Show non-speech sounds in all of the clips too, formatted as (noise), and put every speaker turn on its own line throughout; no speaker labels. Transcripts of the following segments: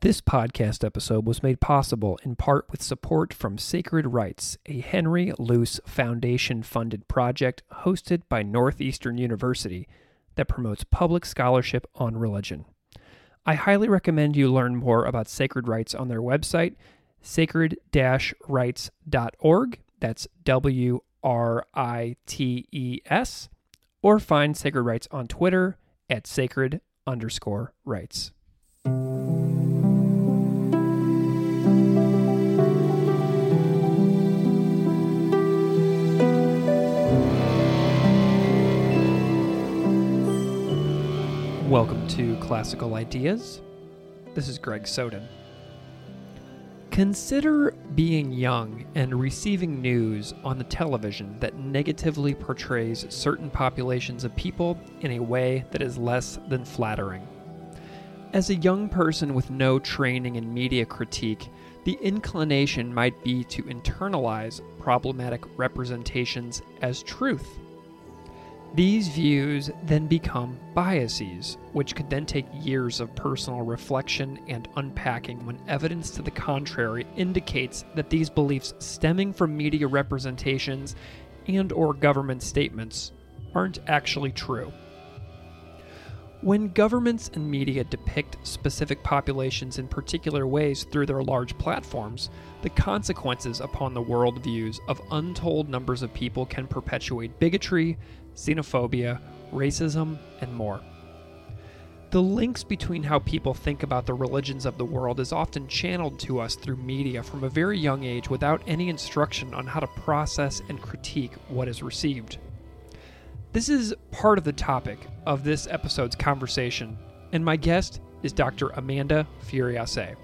This podcast episode was made possible in part with support from Sacred Writes, a Henry Luce Foundation funded project hosted by Northeastern University that promotes public scholarship on religion. I highly recommend you learn more about Sacred Writes on their website, sacred rights.org. That's W R I T E S. Or find Sacred Writes on Twitter at sacred underscore rights. Welcome to Classical Ideas. This is Greg Soden. Consider being young and receiving news on the television that negatively portrays certain populations of people in a way that is less than flattering. As a young person with no training in media critique, the inclination might be to internalize problematic representations as truth. These views then become biases, which could then take years of personal reflection and unpacking when evidence to the contrary indicates that these beliefs stemming from media representations and or government statements aren't actually true. When governments and media depict specific populations in particular ways through their large platforms, the consequences upon the worldviews of untold numbers of people can perpetuate bigotry, xenophobia, racism, and more. The links between how people think about the religions of the world is often channeled to us through media from a very young age without any instruction on how to process and critique what is received. This is part of the topic of this episode's conversation, and my guest is Dr. Amanda Furiasse.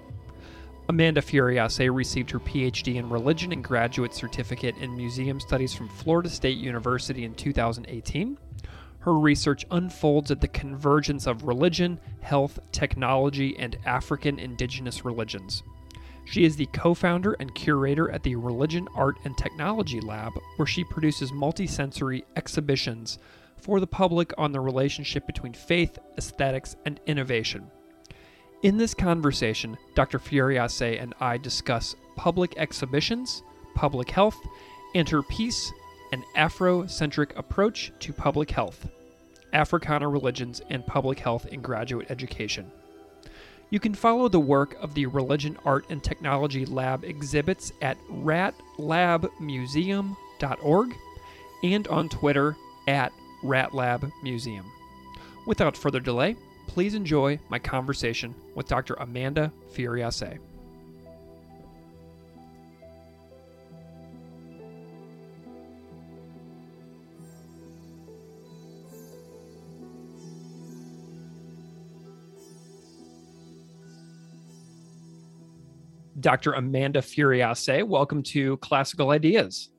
Amanda Furiasse received her PhD in religion and graduate certificate in museum studies from Florida State University in 2018. Her research unfolds at the convergence of religion, health, technology, and African indigenous religions. She is the co founder and curator at the Religion, Art, and Technology Lab, where she produces multisensory exhibitions for the public on the relationship between faith, aesthetics, and innovation. In this conversation, Dr. Furiasse and I discuss public exhibitions, public health, piece, An Afrocentric Approach to Public Health Africana Religions and Public Health in Graduate Education. You can follow the work of the Religion, Art, and Technology Lab exhibits at ratlabmuseum.org and on Twitter at ratlabmuseum. Without further delay, please enjoy my conversation with Dr. Amanda Furiasse. Dr. Amanda Furiasse, welcome to Classical Ideas.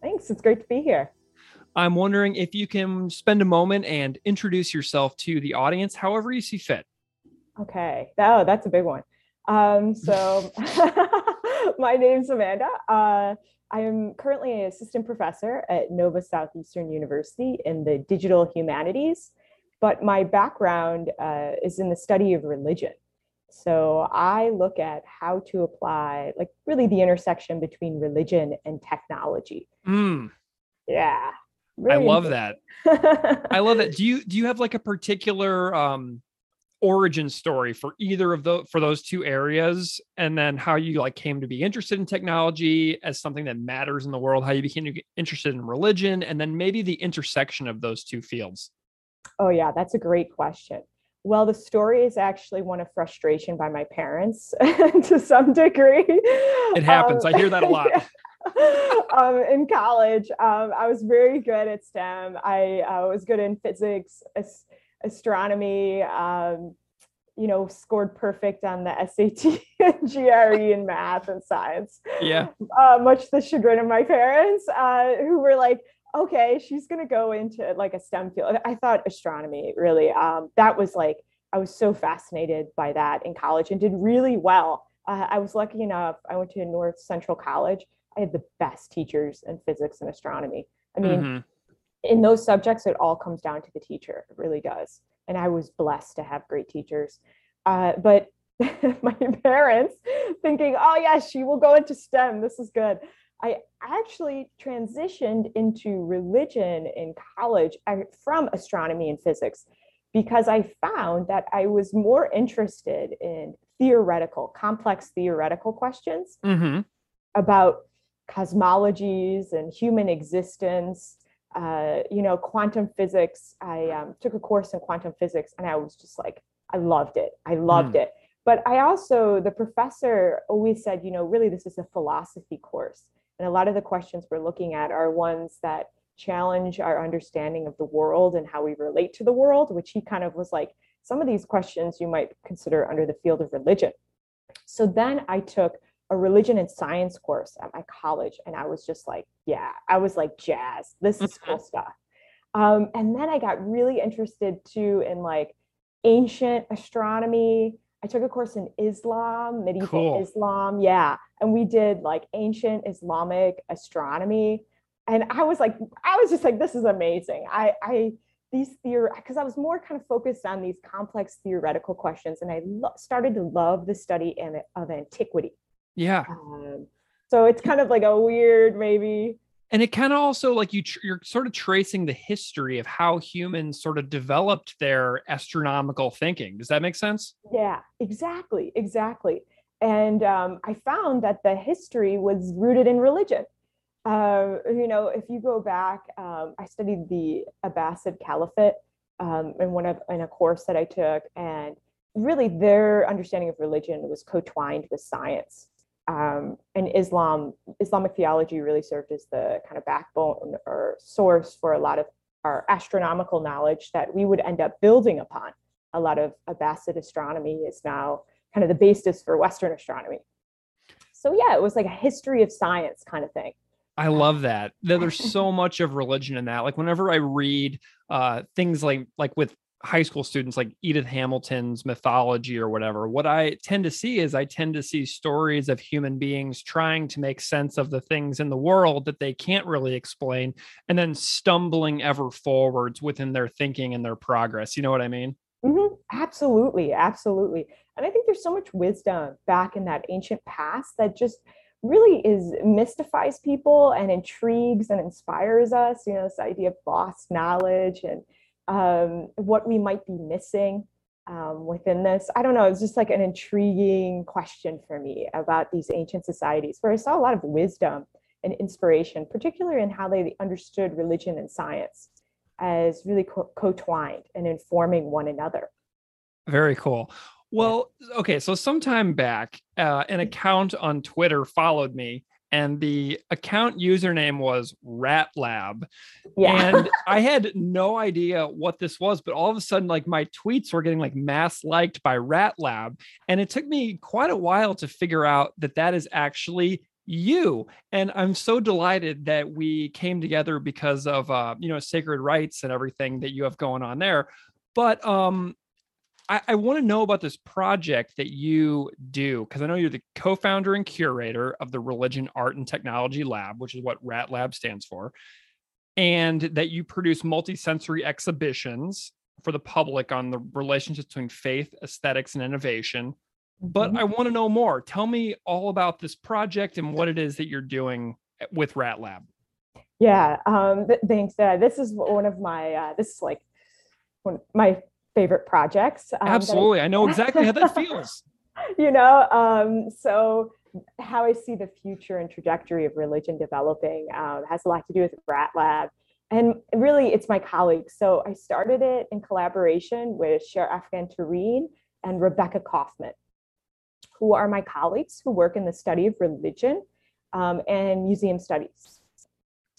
Thanks. It's great to be here.
I'm wondering if you can spend a moment and introduce yourself to the audience, however you see fit.
Okay. Oh, that's a big one. Um, so, (laughs) my name's Amanda. Uh, I am currently an assistant professor at Nova Southeastern University in the digital humanities, but my background uh, is in the study of religion. So I look at how to apply, like, really the intersection between religion and technology.
Mm.
Yeah.
I love that. I love that. Do you do you have like a particular um origin story for either of those for those two areas? And then how you like came to be interested in technology as something that matters in the world how you became interested in religion and then maybe the intersection of those two fields?
Oh yeah that's a great question. Well the story is actually one of frustration by my parents (laughs) to some degree.
It happens. Um, i hear that a (laughs) lot (laughs)
um, in college um, i was very good at stem i uh, was good in physics astronomy, um, you know, scored perfect on the SAT (laughs) and GRE in math and science.
Yeah.
Uh, much the chagrin of my parents, uh, who were like, okay, she's going to go into like a STEM field. I thought astronomy really, um, that was like, I was so fascinated by that in college and did really well. Uh, I was lucky enough, I went to North Central College. I had the best teachers in physics and astronomy. I mean, mm-hmm in those subjects, it all comes down to the teacher. It really does. And I was blessed to have great teachers. Uh, but (laughs) my parents thinking, oh, yeah, she will go into STEM. This is good. I actually transitioned into religion in college from astronomy and physics because I found that I was more interested in theoretical, complex theoretical questions mm-hmm. about cosmologies and human existence uh, you know, quantum physics. I um, took a course in quantum physics and I was just like, I loved it. I loved mm. it. But I also, the professor always said, you know, really, this is a philosophy course. And a lot of the questions we're looking at are ones that challenge our understanding of the world and how we relate to the world, which he kind of was like, some of these questions you might consider under the field of religion. So then I took a religion and science course at my college and i was just like yeah i was like jazz this is cool mm-hmm. stuff. Um, and then i got really interested too in like ancient astronomy. I took a course in islam medieval cool. islam yeah and we did like ancient islamic astronomy. And i was like i was just like this is amazing. I i these theory because i was more kind of focused on these complex theoretical questions and i lo- started to love the study in, of antiquity
yeah. Um,
so it's kind of like a weird, maybe.
And it kind of also like you tr- you're sort of tracing the history of how humans sort of developed their astronomical thinking. Does that make sense?
Yeah, exactly, exactly. And um, I found that the history was rooted in religion. Uh, you know, if you go back, um, I studied the Abbasid Caliphate um, in one of in a course that I took, and really their understanding of religion was co-twined with science um, and Islam, Islamic theology really served as the kind of backbone or source for a lot of our astronomical knowledge that we would end up building upon. A lot of Abbasid astronomy is now kind of the basis for Western astronomy. So yeah, it was like a history of science kind of thing.
I love that. There's so much of religion in that. Like whenever I read uh, things like like with high school students like Edith Hamilton's mythology or whatever, what I tend to see is I tend to see stories of human beings trying to make sense of the things in the world that they can't really explain and then stumbling ever forwards within their thinking and their progress. You know what I mean?
Mm-hmm. Absolutely. Absolutely. And I think there's so much wisdom back in that ancient past that just really is mystifies people and intrigues and inspires us you know this idea of lost knowledge and um, what we might be missing um, within this. I don't know. It's just like an intriguing question for me about these ancient societies where I saw a lot of wisdom and inspiration, particularly in how they understood religion and science as really co twined and informing one another.
Very cool. Well, okay. So, sometime back, uh, an account on Twitter followed me and the account username was rat lab yeah. (laughs) And i had no idea what this was but all of a sudden like my tweets were getting like mass liked by rat lab and it took me quite a while to figure out that that is actually you. And i'm so delighted that we came together because of uh you know sacred writes and everything that you have going on there. But um I, I want to know about this project that you do because I know you're the co-founder and curator of the Religion, Art, and Technology Lab, which is what RAT Lab stands for, and that you produce multisensory exhibitions for the public on the relationship between faith, aesthetics, and innovation. But mm-hmm. I want to know more. Tell me all about this project and what it is that you're doing with Rat Lab.
Yeah, um, th- thanks. Uh, this is one of my. Uh, this is like one my favorite projects.
Um, Absolutely. I, I, know (laughs) exactly how that feels. (laughs)
you know, um, so how I see the future and trajectory of religion developing um, has a lot to do with Rat Lab. And really, it's my colleagues. So I started it in collaboration with Sher Afghan Tareen and Rebecca Kaufman, who are my colleagues who work in the study of religion um, and museum studies.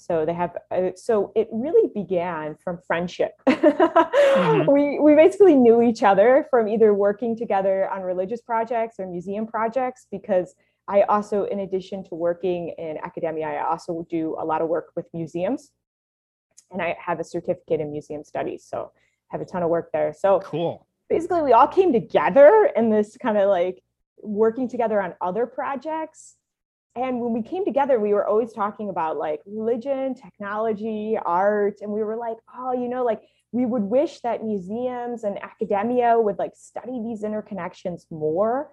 So they have, uh, so it really began from friendship. mm-hmm. (laughs) We we basically knew each other from either working together on religious projects or museum projects because I also, in addition to working in academia, I also do a lot of work with museums, and I have a certificate in museum studies, so I have a ton of work there. So
cool.
Basically, we all came together in this kind of like working together on other projects and when we came together we were always talking about like religion technology art and we were like oh you know like we would wish that museums and academia would like study these interconnections more.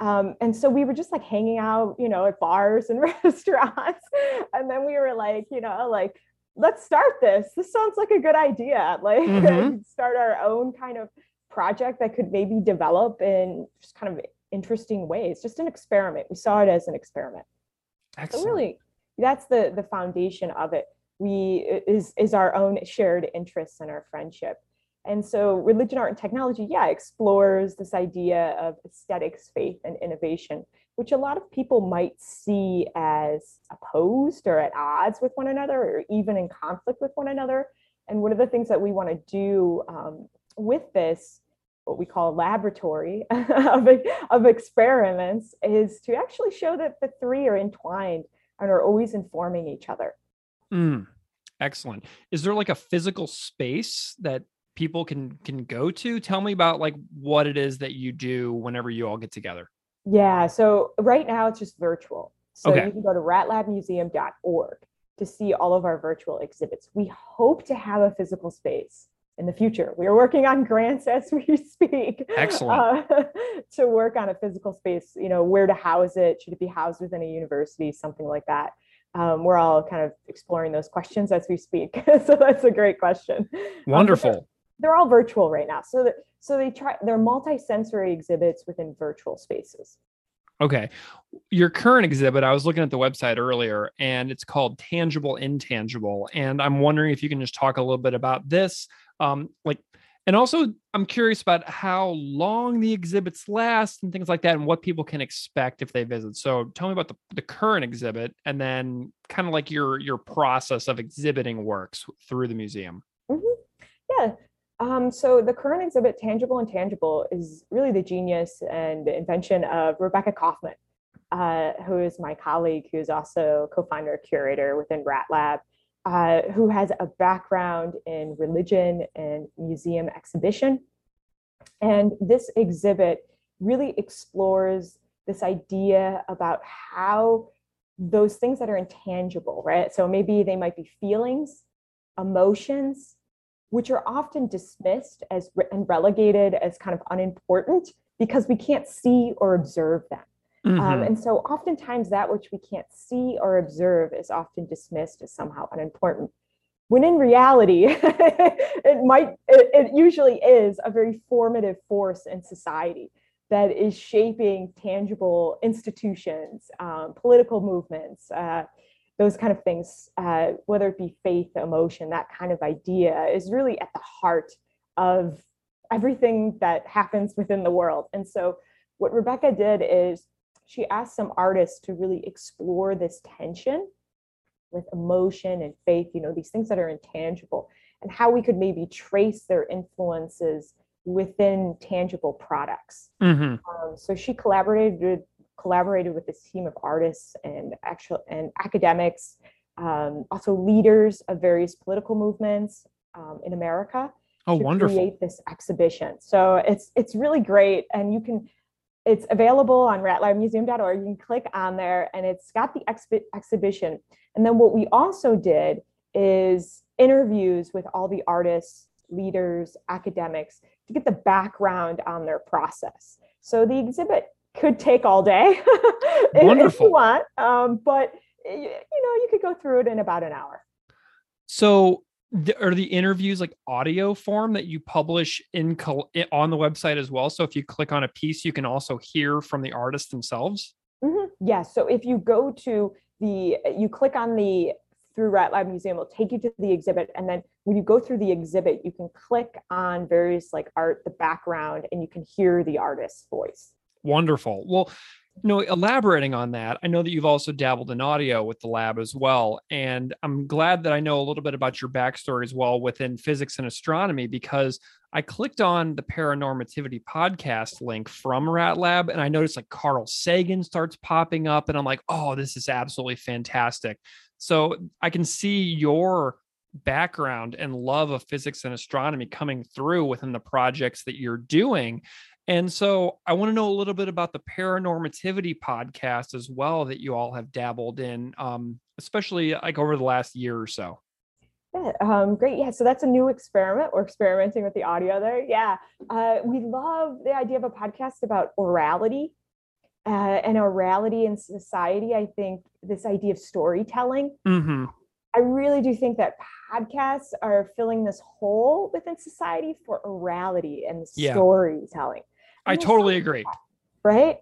Um, and so we were just like hanging out you know at bars and (laughs) restaurants. And then we were like you know like let's start this. This sounds like a good idea. (laughs) Like mm-hmm. start our own kind of project that could maybe develop in just kind of interesting ways just an experiment. We saw it as an experiment Excellent. So really, that's the the foundation of it. We is is our own shared interests and our friendship. And so religion, art, and technology, yeah, explores this idea of aesthetics, faith, and innovation, which a lot of people might see as opposed or at odds with one another or even in conflict with one another. And one of the things that we want to do um, with this what we call a laboratory (laughs) of, of experiments is to actually show that the three are entwined and are always informing each other.
Mm, excellent. Is there like a physical space that people can can go to? Tell me about like what it is that you do whenever you all get together.
Yeah, so right now it's just virtual. So okay. you can go to ratlabmuseum.org to see all of our virtual exhibits. We hope to have a physical space in the future. We are working on grants as we (laughs) speak.
Excellent.
Uh, (laughs) to work on a physical space, you know, where to house it. Should it be housed within a university? Something like that. Um, we're all kind of exploring those questions as we speak. (laughs) so that's a great question.
Wonderful.
Um, they're, they're, all virtual right now. So that, so they try. They're multi-sensory exhibits within virtual spaces.
Okay. Your current exhibit, I was looking at the website earlier and it's called Tangible Intangible. And I'm wondering if you can just talk a little bit about this, um, like and also i'm curious about how long the exhibits last and things like that and what people can expect if they visit. So tell me about the, the current exhibit and then kind of like your your process of exhibiting works through the museum.
Mm-hmm. yeah. Um, so the current exhibit tangible intangible is really the genius and invention of rebecca kaufman uh, who is my colleague who's also co-founder curator within rat lab uh, who has a background in religion and museum exhibition. And this exhibit really explores this idea about how those things that are intangible, right? So maybe they might be feelings, emotions, which are often dismissed as and relegated as kind of unimportant because we can't see or observe them. Um, mm-hmm. Um, and so oftentimes that which we can't see or observe is often dismissed as somehow unimportant. When in reality, (laughs) it might, it, it, usually is a very formative force in society that is shaping tangible institutions, um, political movements, uh, those kind of things, uh, whether it be faith, emotion, that kind of idea is really at the heart of everything that happens within the world. And so what Rebecca did is she asked some artists to really explore this tension with emotion and faith, you know, these things that are intangible, and how we could maybe trace their influences within tangible products. Mm-hmm. Um, so she collaborated collaborated with this team of artists and actual and academics, um, also leaders of various political movements um, in America.
Oh, to wonderful!
Create this exhibition. So it's it's really great, and you can it's available on ratlabmuseum.org. You can click on there and it's got the expi- exhibition. And then what we also did is interviews with all the artists, leaders, academics to get the background on their process. So the exhibit could take all day (laughs) if you want, um, but you know you could go through it in about an hour.
So are the interviews like audio form that you publish in on the website as well? So if you click on a piece, you can also hear from the artists themselves.
Mm-hmm. Yes. Yeah, so if you go to the, you click on the through Rat Lab Museum, will take you to the exhibit, and then when you go through the exhibit, you can click on various like art, the background, and you can hear the artist's voice.
Wonderful. Well, you know, elaborating on that, I know that you've also dabbled in audio with the lab as well. And I'm glad that I know a little bit about your backstory as well within physics and astronomy because I clicked on the Paranormativity podcast link from Rat Lab and I noticed like Carl Sagan starts popping up. And I'm like, oh, this is absolutely fantastic. So I can see your background and love of physics and astronomy coming through within the projects that you're doing. And so I want to know a little bit about the Paranormativity podcast as well that you all have dabbled in, um, especially like over the last year or so.
Yeah, um, great. Yeah, so that's a new experiment. We're experimenting with the audio there. Yeah, uh, we love the idea of a podcast about orality uh, and orality in society. I think this idea of storytelling.
Mm-hmm.
I really do think that podcasts are filling this hole within society for orality and yeah. storytelling.
I totally agree.
Right?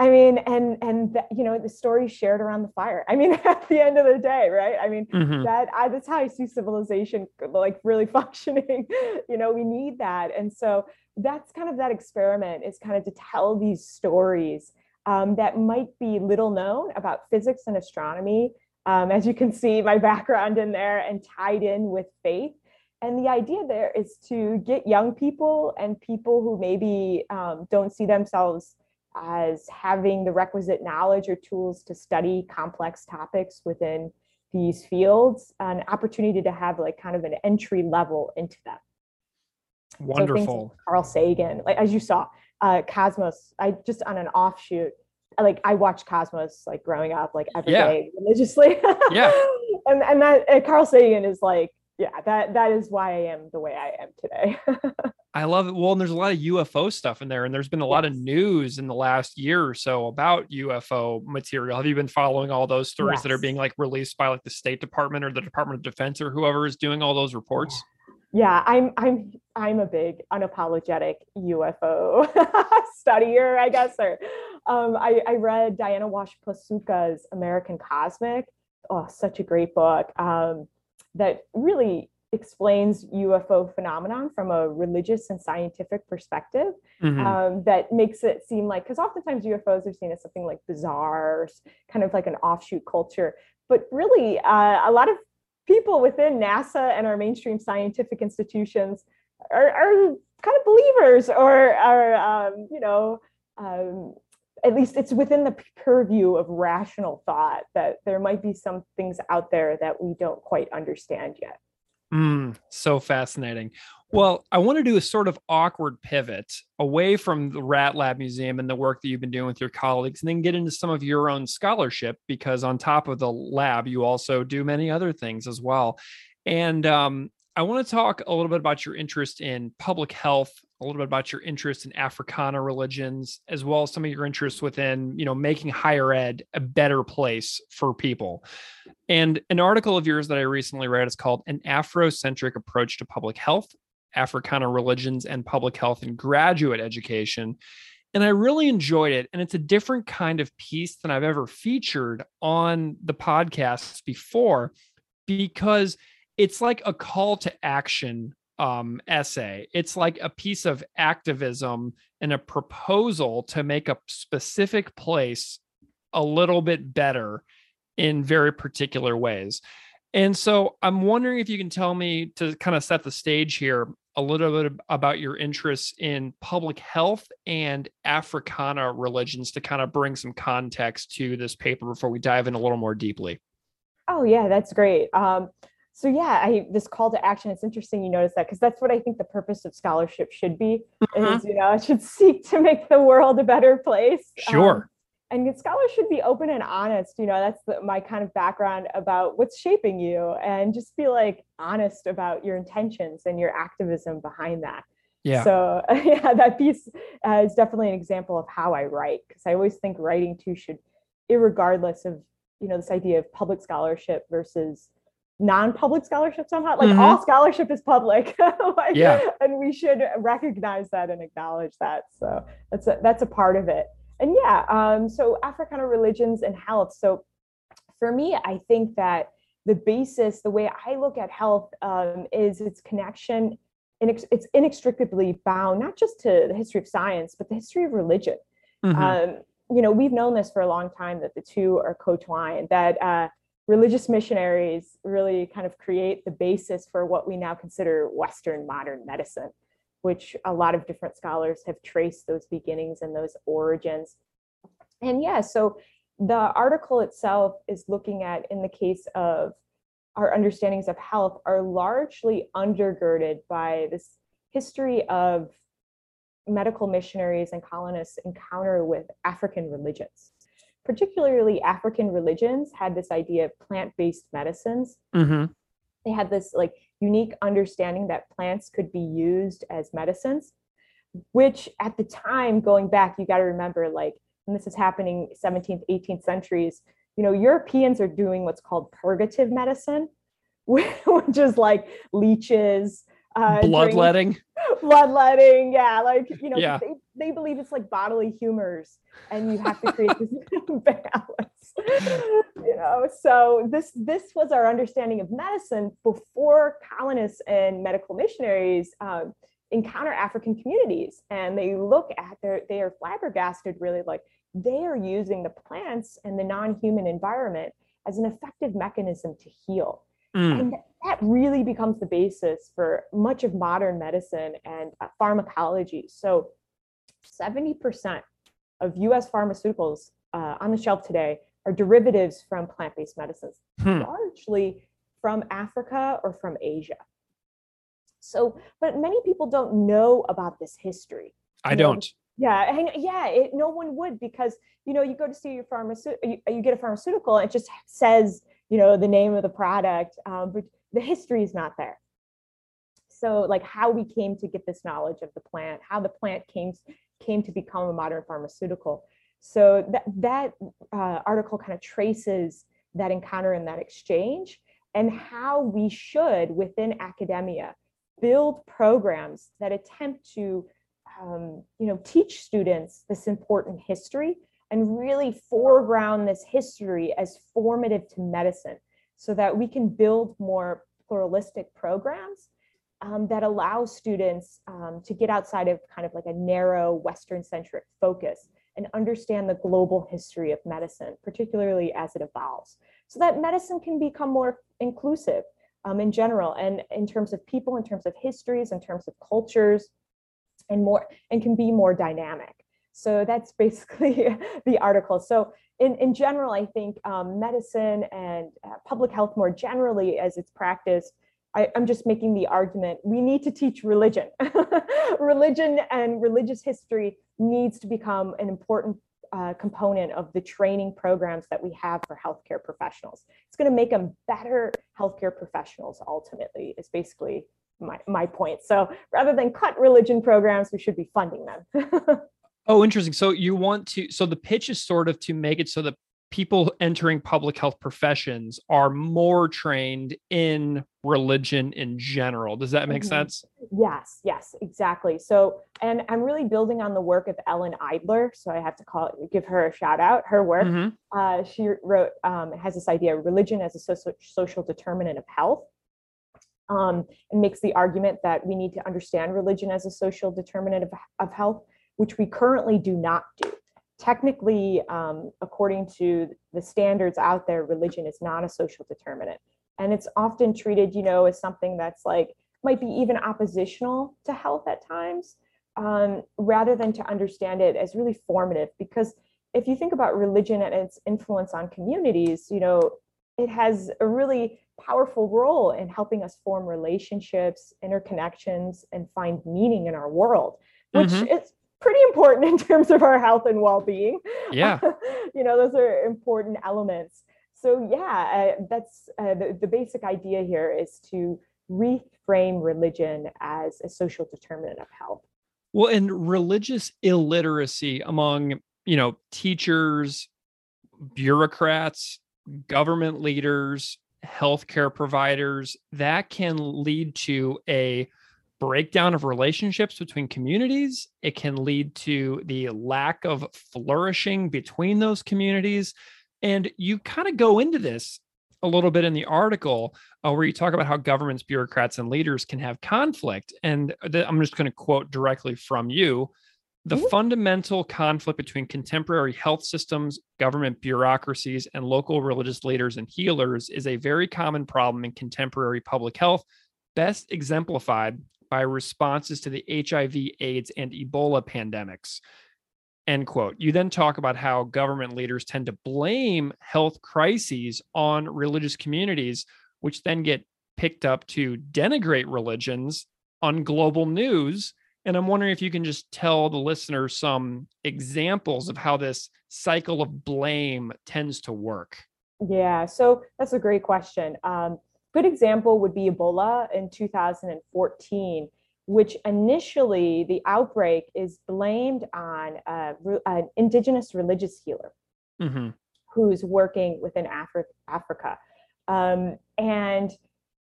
I mean, and and the, you know the story shared around the fire. I mean, (laughs) at the end of the day, right? I mean, mm-hmm. that I, that's how I see civilization like really (laughs) functioning. you know, we need that, and so that's kind of that experiment is kind of to tell these stories um, that might be little known about physics and astronomy. Um, as you can see, my (laughs) background in there and tied in with faith and the idea there is to get young people and people who maybe um, don't see themselves as having the requisite knowledge or tools to study complex topics within these fields an opportunity to have like kind of an entry level into them
wonderful
so like carl sagan like as you saw uh, cosmos i just on an offshoot like I watched Cosmos like growing up, like every yeah. day religiously.
yeah. (laughs)
And and that and Carl Sagan is like yeah, that that is why I am the way I am today. (laughs)
I love it. Well, and there's a lot of UFO stuff in there, and there's been a yes. lot of news in the last year or so about UFO material. Have you been following all those stories yes. that are being like released by like the State Department or the Department of Defense or whoever is doing all those reports?
Yeah, I'm I'm I'm a big unapologetic UFO (laughs) studier, I guess. Or um, I, I read Diana Walsh Pasulka's American Cosmic. Oh, such a great book. Um, that really explains UFO phenomenon from a religious and scientific perspective mm-hmm. um, that makes it seem like because oftentimes UFOs are seen as something like bizarre, kind of like an offshoot culture, but really uh, a lot of people within NASA and our mainstream scientific institutions are, are kind of believers or are um, you know um, at least it's within the purview of rational thought that there might be some things out there that we don't quite understand yet.
Mm, so fascinating. Well, I want to do a sort of awkward pivot away from the Rat Lab Museum and the work that you've been doing with your colleagues, and then get into some of your own scholarship because on top of the lab, you also do many other things as well. And um, I want to talk a little bit about your interest in public health, a little bit about your interest in Africana religions, as well as some of your interests within, you know, making higher ed a better place for people. And an article of yours that I recently read is called An Afrocentric Approach to Public Health, Africana Religions and Public Health in Graduate Education. And I really enjoyed it. And it's a different kind of piece than I've ever featured on the podcast before because it's like a call to action um, essay. It's like a piece of activism and a proposal to make a specific place a little bit better in very particular ways. And so I'm wondering if you can tell me to kind of set the stage here a little bit about your interests in public health and Africana religions to kind of bring some context to this paper before we dive in a little more deeply.
Oh, yeah, that's great. Um, so yeah i this call to action it's interesting you notice that because that's what i think the purpose of scholarship should be mm-hmm. is you know it (laughs) should seek to make the world a better place.
Sure.
um, and scholars should be open and honest you know that's the, my kind of background about what's shaping you and just be like honest about your intentions and your activism behind that.
Yeah.
So (laughs) yeah that piece uh, is definitely an example of how i write because i always think writing too should regardless of you know this idea of public scholarship versus non-public scholarship somehow like mm-hmm. all scholarship is public. (laughs) Like,
yeah.
and we should recognize that and acknowledge that. So that's a that's a part of it. And yeah um so africana religions and health. So for me i think that the basis the way i look at health um, is its connection it's inextricably bound not just to the history of science but the history of religion. Mm-hmm. um, you know we've known this for a long time that the two are co-twined that uh, religious missionaries really kind of create the basis for what we now consider Western modern medicine, which a lot of different scholars have traced those beginnings and those origins. And yeah, so the article itself is looking at, in the case of our understandings of health, are largely undergirded by this history of medical missionaries and colonists' encounter with African religions particularly African religions had this idea of plant-based medicines.
Mm-hmm.
They had this like unique understanding that plants could be used as medicines, which at the time, going back, you got to remember, like, and this is happening 17th, 18th centuries, you know, Europeans are doing what's called purgative medicine, (laughs) which is like leeches,
uh, bloodletting (laughs)
bloodletting yeah like you know yeah. they, they believe it's like bodily humors and you have to create this (laughs) balance (laughs) you know so this this was our understanding of medicine before colonists and medical missionaries um, encounter african communities and they look at their they are flabbergasted really like they are using the plants and the non-human environment as an effective mechanism to heal Mm. And that really becomes the basis for much of modern medicine and uh, pharmacology. So 70% of US pharmaceuticals uh, on the shelf today are derivatives from plant based medicines, hmm. largely from Africa or from Asia. So, but many people don't know about this history.
I don't.
Yeah, and yeah, it, no one would because you know you go to see your pharmaceutical, you, you, get a pharmaceutical, and it just says you know the name of the product um, but the history is not there. So like how we came to get this knowledge of the plant how the plant came came to become a modern pharmaceutical. So that that uh, article kind of traces that encounter and that exchange and how we should within academia build programs that attempt to um, you know teach students this important history and really foreground this history as formative to medicine so that we can build more pluralistic programs um, that allow students um, to get outside of kind of like a narrow Western centric focus and understand the global history of medicine, particularly as it evolves, so that medicine can become more inclusive um, in general and in terms of people, in terms of histories, in terms of cultures, and more, and can be more dynamic. So that's (laughs) basically the article. So in, in general, I think um, medicine and uh, public health more generally as it's practiced, I, am just making the argument we need to teach religion. (laughs) religion and religious history needs to become an important uh, component of the training programs that we have for healthcare professionals. It's going to make them better healthcare professionals ultimately, is basically my, my point. So rather than cut religion programs, we should be funding them. (laughs)
Oh, interesting. So you want to so the pitch is sort of to make it so that people entering public health professions are more trained in religion in general. Does that make mm-hmm. sense?
Yes, yes, exactly. So, and I'm really building on the work of Ellen Idler. So I have to call give her a shout out. Her work, mm-hmm. uh, she wrote um, has this idea of religion as a social social determinant of health. Um, and makes the argument that we need to understand religion as a social determinant of, of health which we currently do not do. Technically, um, according to the standards out there, religion is not a social determinant. And it's often treated, you know, as something that's like, might be even oppositional to health at times, um, rather than to understand it as really formative. Because if you think about religion and its influence on communities, you know, it has a really powerful role in helping us form relationships, interconnections, and find meaning in our world, which mm-hmm. is pretty important (laughs) in terms of our health and well-being.
Yeah. (laughs)
You know those are important elements. So yeah uh, that's uh, the, the basic idea here is to reframe religion as a social determinant of health.
Well and religious illiteracy among you know teachers bureaucrats government leaders healthcare providers, that can lead to a breakdown of relationships between communities. It can lead to the lack of flourishing between those communities. And you kind of go into this a little bit in the article uh, where you talk about how governments, bureaucrats, and leaders can have conflict. And th- I'm just going to quote directly from you. The mm-hmm. fundamental conflict between contemporary health systems, government bureaucracies, and local religious leaders and healers is a very common problem in contemporary public health, best exemplified by responses to the HIV, AIDS, and Ebola pandemics. End quote. You then talk about how government leaders tend to blame health crises on religious communities, which then get picked up to denigrate religions on global news and I'm wondering if you can just tell the listener some examples of how this cycle of blame tends to work.
Yeah, so that's a great question. Um, good example would be Ebola in 2014, which initially the outbreak is blamed on uh, an indigenous religious healer mm-hmm. who's working within Afri- Africa. Um, and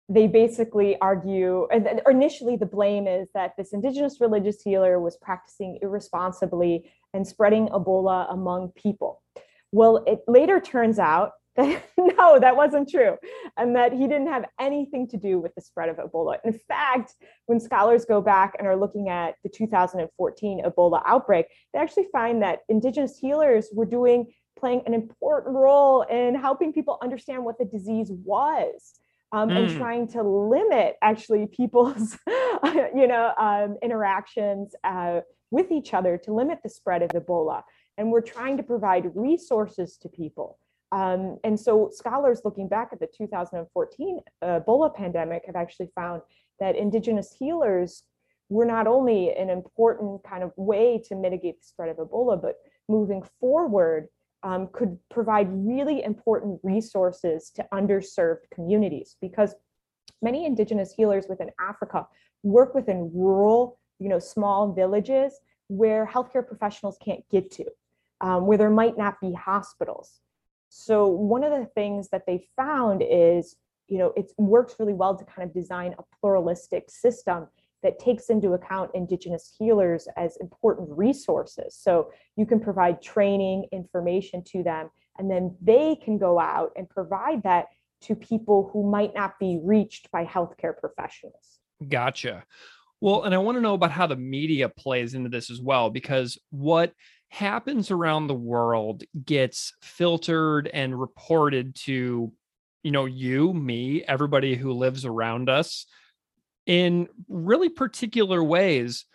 they basically argue, or initially the blame is that this indigenous religious healer was practicing irresponsibly and spreading Ebola among people. Well, it later turns out that (laughs) no, that wasn't true, and that he didn't have anything to do with the spread of Ebola. In fact, when scholars go back and are looking at the 2014 Ebola outbreak, they actually find that indigenous healers were doing playing an important role in helping people understand what the disease was um, mm. and trying to limit actually people's (laughs) you know um, interactions uh, with each other to limit the spread of ebola and we're trying to provide resources to people um, and so scholars looking back at the 2014 ebola pandemic have actually found that indigenous healers were not only an important kind of way to mitigate the spread of ebola but moving forward um, could provide really important resources to underserved communities because many indigenous healers within Africa work within rural, you know, small villages where healthcare professionals can't get to, um, where there might not be hospitals. So one of the things that they found is, you know, it works really well to kind of design a pluralistic system that takes into account Indigenous healers as important resources. So you can provide training, information to them, and then they can go out and provide that to people who might not be reached by healthcare professionals.
Gotcha. Well, and I want to know about how the media plays into this as well, because what happens around the world gets filtered and reported to, you know, you, me, everybody who lives around us in really particular ways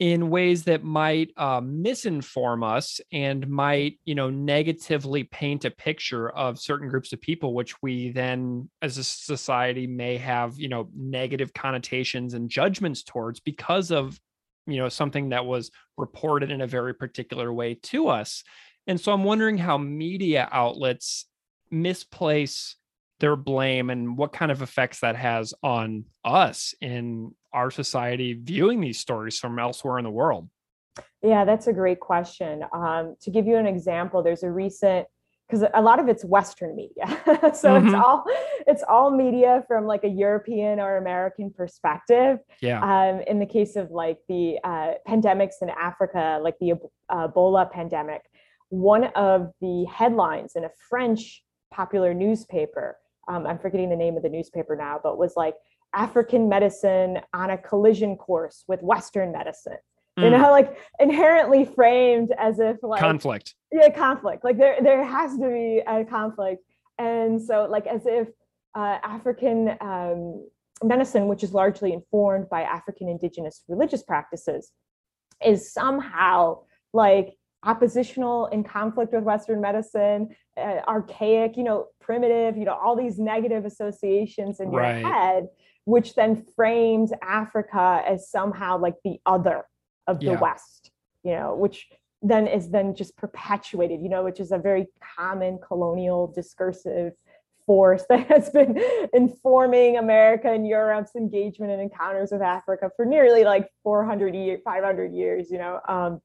in ways that might uh, misinform us and might you know negatively paint a picture of certain groups of people which we then as a society may have you know negative connotations and judgments towards because of you know something that was reported in a very particular way to us and so i'm wondering how media outlets misplace their blame and what kind of effects that has on us in our society viewing these stories from elsewhere in the world?
Yeah, that's a great question. Um, to give you an example, there's a recent because a lot of it's Western media, (laughs) so mm-hmm. it's all it's all media from like a European or American perspective.
Yeah.
Um, in the case of like the uh, pandemics in Africa, like the uh, Ebola pandemic, one of the headlines in a French popular newspaper um, I'm forgetting the name of the newspaper now, but was like African medicine on a collision course with Western medicine. Mm. You know, like inherently framed as if like
conflict.
Yeah, conflict. Like there, there has to be a conflict, and so like as if uh, African um, medicine, which is largely informed by African indigenous religious practices, is somehow like oppositional in conflict with Western medicine, uh, archaic, you know, primitive, you know, all these negative associations in right. your head, which then frames Africa as somehow like the other of the yeah. West, you know, which then is then just perpetuated, you know, which is a very common colonial discursive force (laughs) that has been informing America and Europe's engagement and encounters with Africa for nearly like 400 years, 500 years, you know. Um,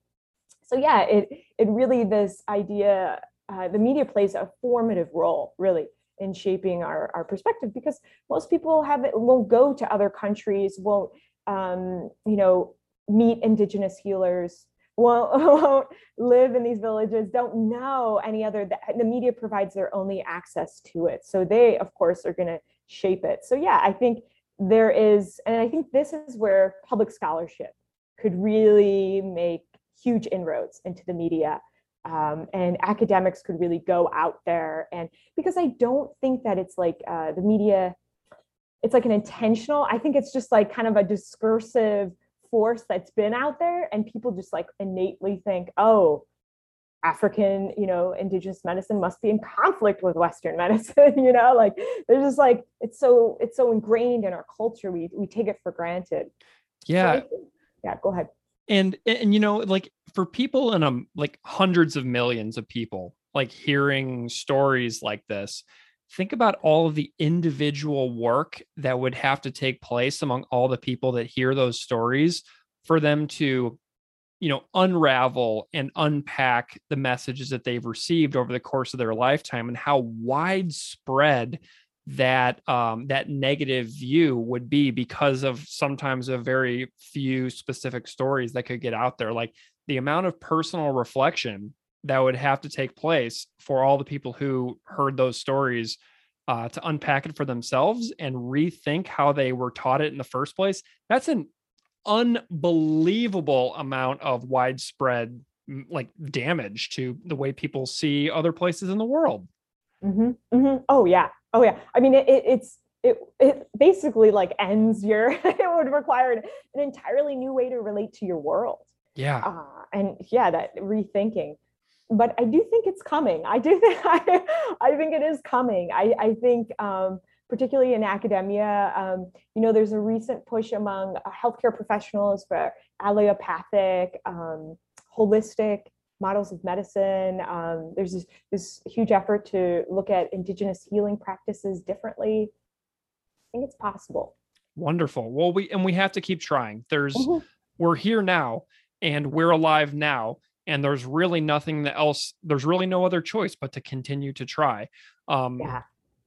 so yeah, it it really this idea, uh, the media plays a formative role really in shaping our, our perspective because most people have won't go to other countries, won't um, you know meet indigenous healers, won't, (laughs) won't live in these villages, don't know any other. The, the media provides their only access to it, so they of course are going to shape it. So yeah, I think there is, and I think this is where public scholarship could really make huge inroads into the media. Um, and academics could really go out there and because I don't think that it's like uh, the media, it's like an intentional. I think it's just like kind of a discursive force that's been out there, and people just like innately think, oh, African, you know, indigenous medicine must be in conflict with Western (laughs) medicine, you know, like there's just like it's so it's so ingrained in our culture. We we take it for granted.
Yeah.
So, yeah, go ahead
and and you know like for people in um like hundreds of millions of people like hearing stories like this think about all of the individual work that would have to take place among all the people that hear those stories for them to you know unravel and unpack the messages that they've received over the course of their lifetime and how widespread that um, that negative view would be because of sometimes a very few specific stories that could get out there. Like the amount of personal reflection that would have to take place for all the people who heard those stories uh, to unpack it for themselves and rethink how they were taught it in the first place that's an unbelievable amount of widespread like damage to the way people see other places in the world
mm-hmm, mm-hmm. oh yeah Oh yeah, I mean it, it, it's it it basically like ends your (laughs) it would require an, an entirely new way to relate to your world.
Yeah.
Uh, and yeah, that rethinking. But I do think it's coming. I do think (laughs) I, I think it is coming. I I think um, particularly in academia, um, you know, there's a recent push among uh, healthcare professionals for allopathic, um, holistic models of medicine. Um, there's this, this, huge effort to look at indigenous healing practices differently. I think it's possible.
Wonderful. Well, we and we have to keep trying. There's mm-hmm. we're here now and we're alive now and there's really nothing else there's really no other choice but to continue to try. Um yeah.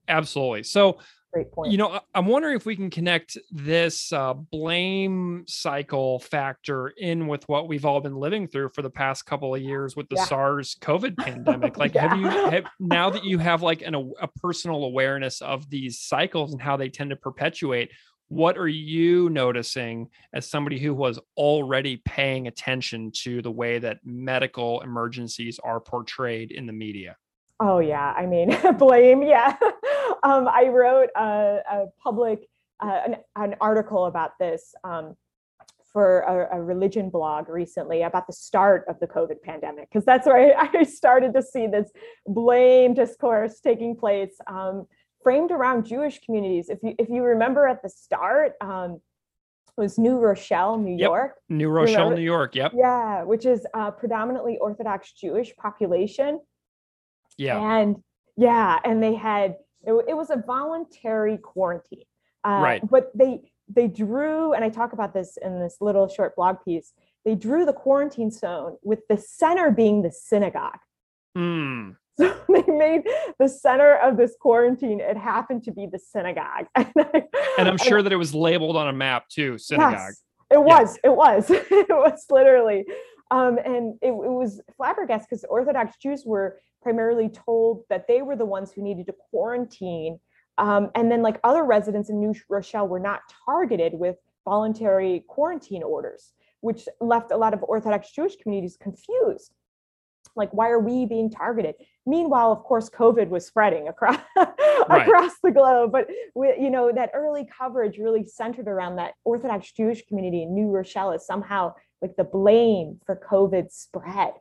absolutely. So
Great point.
You know, I'm wondering if we can connect this uh, blame cycle factor in with what we've all been living through for the past couple of years with the yeah. SARS COVID pandemic. (laughs) Like, yeah. have you have, now that you have like an, a personal awareness of these cycles and how they tend to perpetuate? What are you noticing as somebody who was already paying attention to the way that medical emergencies are portrayed in the media?
Oh yeah, I mean, (laughs) blame. Yeah, (laughs) um, I wrote a, a public uh, an, an, article about this um, for a, a, religion blog recently about the start of the COVID pandemic because that's where I, (laughs) I, started to see this blame discourse taking place, um, framed around Jewish communities. If you if you remember at the start. Um, was New Rochelle, New
yep.
York.
New Rochelle, remember? New York. Yep.
Yeah, which is a predominantly Orthodox Jewish population
yeah.
And yeah, and they had it, it was a voluntary quarantine.
Uh, right.
But they they drew, and I talk about this in this little short blog piece. They drew the quarantine zone with the center being the synagogue.
Mm.
So (laughs) they made the center of this quarantine. It happened to be the synagogue, (laughs)
and, I, I'm sure that it was labeled on a map too. Synagogue. Yes,
it was. Yeah. It was. (laughs) it was literally. Um, and it, it was flabbergasted because Orthodox Jews were primarily told that they were the ones who needed to quarantine. Um, and then, like other residents in New Rochelle, were not targeted with voluntary quarantine orders, which left a lot of Orthodox Jewish communities confused. Like, why are we being targeted? Meanwhile, of course, COVID was spreading across (laughs) right. across the globe. But we, you know, that early coverage really centered around that Orthodox Jewish community in New Rochelle is somehow like the blame for COVID spread.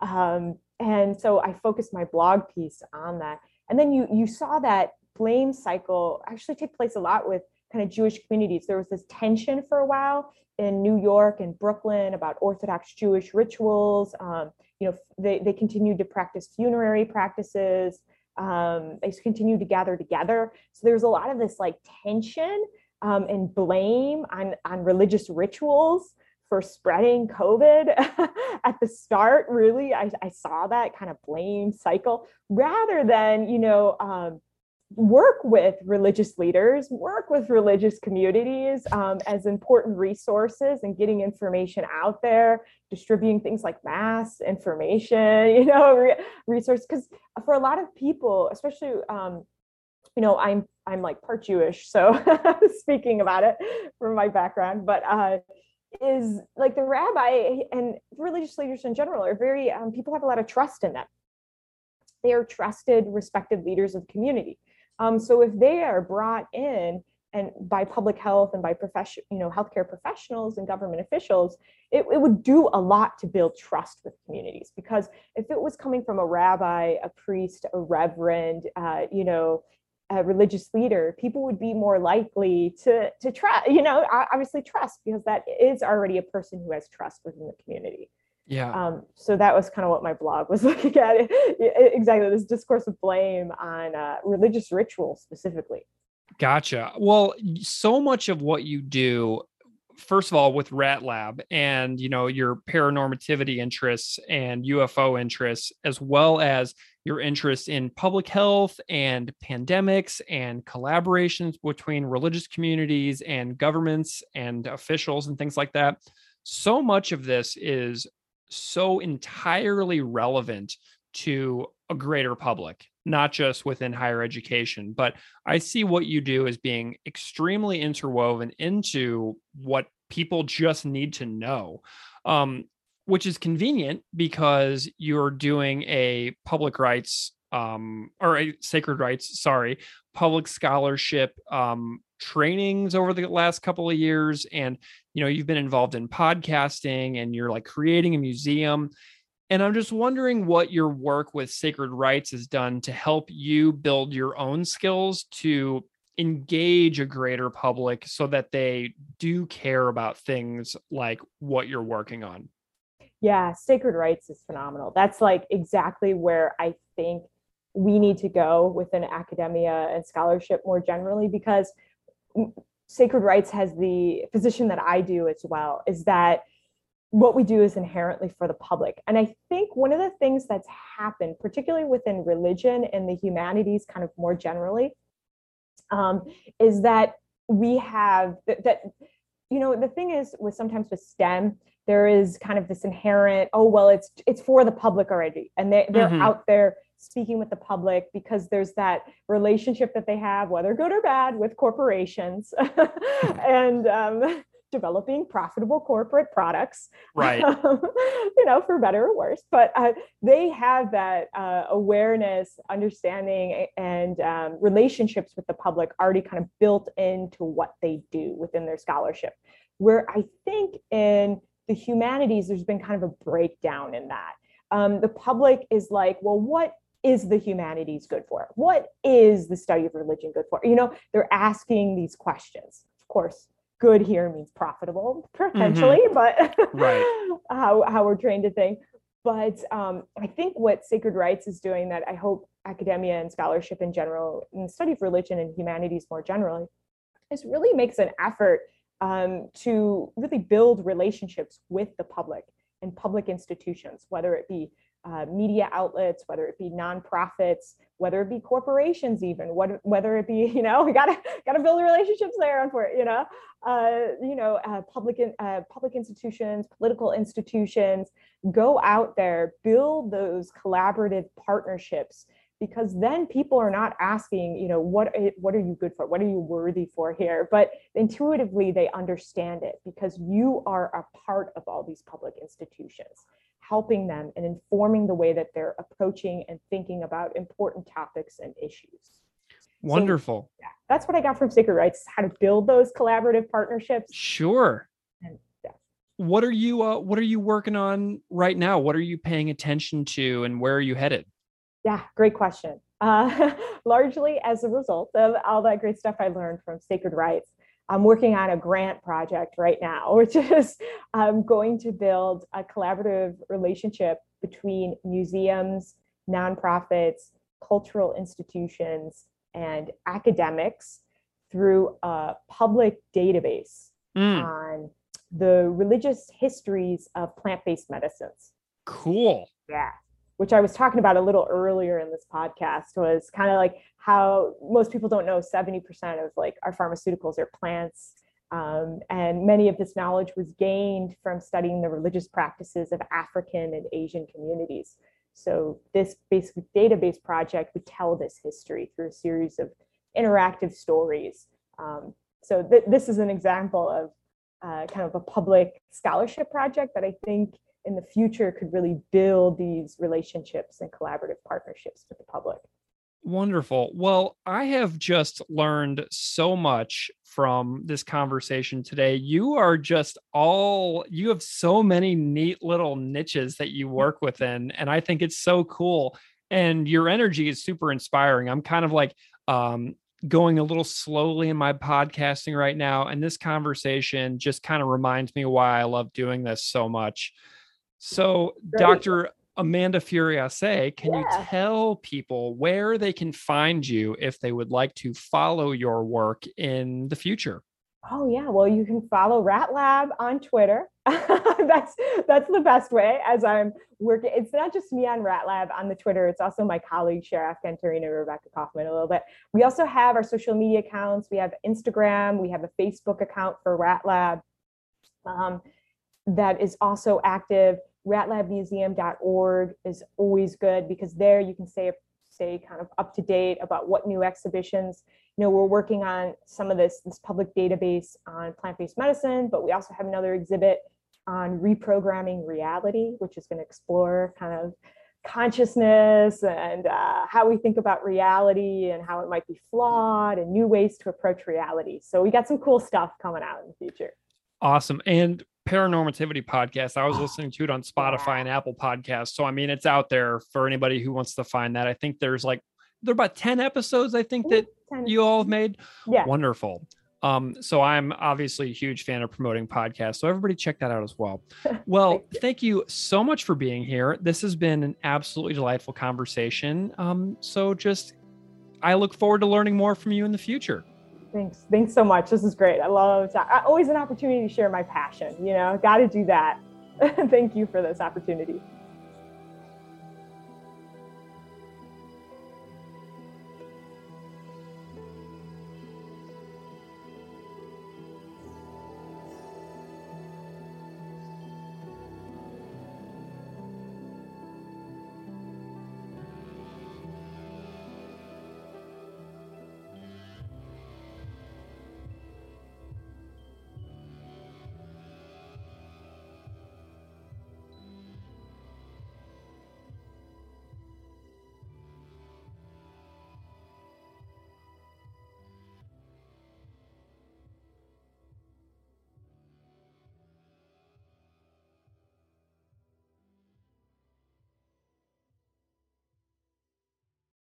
Um, and so I focused my blog piece on that. And then you you saw that blame cycle actually take place a lot with kind of Jewish communities. There was this tension for a while in New York and Brooklyn about Orthodox Jewish rituals. Um, you know, they, they continued to practice funerary practices. Um, they continued to gather together. So there's a lot of this like tension um, and blame on, on religious rituals for spreading COVID (laughs) at the start, really, I, I, saw that kind of blame cycle rather than, you know, um, work with religious leaders, work with religious communities um, as important resources and getting information out there, distributing things like mass information, (laughs) you know, re- resource. Because for a lot of people, especially, um, you know, I'm I'm like part Jewish, so (laughs) speaking about it from my background, but uh, is like the rabbi and religious leaders in general are very um, people have a lot of trust in them. They are trusted, respected leaders of the community um, so if they are brought in and by public health and by profession, you know, healthcare professionals and government officials, it, it would do a lot to build trust with communities. Because if it was coming from a rabbi, a priest, a reverend, uh, you know, a religious leader, people would be more likely to to trust, you know, obviously trust because that is already a person who has trust within the community.
Yeah.
Um, so that was kind of what my blog was (laughs) looking at. exactly this discourse of blame on uh, religious rituals specifically.
Gotcha. Well, so much of what you do, first of all, with Rat Lab and you know your paranormativity interests and UFO interests, as well as your interest in public health and pandemics and collaborations between religious communities and governments and officials and things like that. So much of this is so entirely relevant to a greater public, not just within higher education. But I see what you do as being extremely interwoven into what people just need to know, um, which is convenient because you're doing a public rights um, or a sacred writes, sorry, public scholarship um, trainings over the last couple of years and you know you've been involved in podcasting and you're like creating a museum and i'm just wondering what your work with sacred writes has done to help you build your own skills to engage a greater public so that they do care about things like what you're working on.
Yeah sacred writes is phenomenal. That's like exactly where i think we need to go within academia and scholarship more generally because sacred writes has the position that I do as well is that what we do is inherently for the public. And I think one of the things that's happened, particularly within religion and the humanities, kind of more generally, um, is that we have that, that, you know, the thing is with sometimes with STEM, there is kind of this inherent, oh well, it's it's for the public already, and they they're mm-hmm. out there speaking with the public because there's that relationship that they have, whether good or bad, with corporations (laughs) and um, (laughs) developing profitable corporate products,
right? (laughs)
you know, for better or worse. But uh, they have that uh, awareness, understanding, and um, relationships with the public already kind of built into what they do within their scholarship. Where I think in the humanities, there's been kind of a breakdown in that. Um, the public is like, well, what is the humanities good for? What is the study of religion good for? You know, they're asking these questions. Of course, good here means profitable potentially, mm-hmm. but
right. (laughs)
how, how we're trained to think. But um, I think what Sacred Writes is doing that I hope academia and scholarship in general, and study of religion and humanities more generally, is really makes an effort um, to really build relationships with the public and public institutions, whether it be uh, media outlets, whether it be nonprofits, whether it be corporations, even what, whether it be (laughs) you know we gotta gotta build relationships there for you know, uh, you know, uh, public uh, public institutions, political institutions, go out there, build those collaborative partnerships because then people are not asking you know what what are you good for? What are you worthy for here? But intuitively they understand it because you are a part of all these public institutions helping them and informing the way that they're approaching and thinking about important topics and issues.
Wonderful. So,
yeah, that's what I got from Sacred Writes, how to build those collaborative partnerships.
Sure. And, yeah. What are you uh, what are you working on right now? What are you paying attention to and where are you headed?
Yeah, great question. Uh, (laughs) largely as a result of all that great stuff I learned from Sacred Writes. I'm working on a grant project right now, (laughs) which is um, going to build a collaborative relationship between museums, nonprofits, cultural institutions, and academics through a public database mm. on the religious histories of plant based medicines.
Cool.
Yeah. Which I was talking about a little earlier in this podcast, was kind of like how most people don't know 70% of like our pharmaceuticals are plants. Um, and many of this knowledge was gained from studying the religious practices of African and Asian communities. So this basic database project would tell this history through a series of interactive stories. Um, so th- this is an example of uh, kind of a public scholarship project that I think in the future could really build these relationships and collaborative partnerships with the public.
Wonderful. Well, I have just learned so much from this conversation today. You are just all, you have so many neat little niches that you work within. And I think it's so cool. And your energy is super inspiring. I'm kind of like, um, going a little slowly in my podcasting right now. And this conversation just kind of reminds me why I love doing this so much. So, Great. Dr. Amanda Furiasse, can yeah. you tell people where they can find you if they would like to follow your work in the future?
Oh yeah, well you can follow Rat Lab on Twitter. (laughs) that's that's the best way as I'm working. It's not just me on Rat Lab on the Twitter. It's also my colleagues Sharaf Gantarina, Rebecca Kaufman a little bit. We also have our social media accounts. We have Instagram. We have a Facebook account for Rat Lab um, that is also active ratlabmuseum.org is always good because there you can stay stay kind of up to date about what new exhibitions. You know we're working on some of this this public database on plant-based medicine but we also have another exhibit on reprogramming reality which is going to explore kind of consciousness and uh, how we think about reality and how it might be flawed and new ways to approach reality. So we got some cool stuff coming out in the future.
Awesome. And paranormativity podcast. I was oh, listening to it on Spotify and Apple Podcasts. So I mean, it's out there for anybody who wants to find that. I think there's like there are about 10 episodes I think that you all have made.
Yeah.
Wonderful. Um, so I'm obviously a huge fan of promoting podcasts. So everybody check that out as well. (laughs) Well, thank, you. thank you so much for being here. This has been an absolutely delightful conversation. Um, so just I look forward to learning more from you in the future.
Thanks. Thanks so much. This is great. I love always an opportunity to share my passion. You know, got to do that. (laughs) Thank you for this opportunity.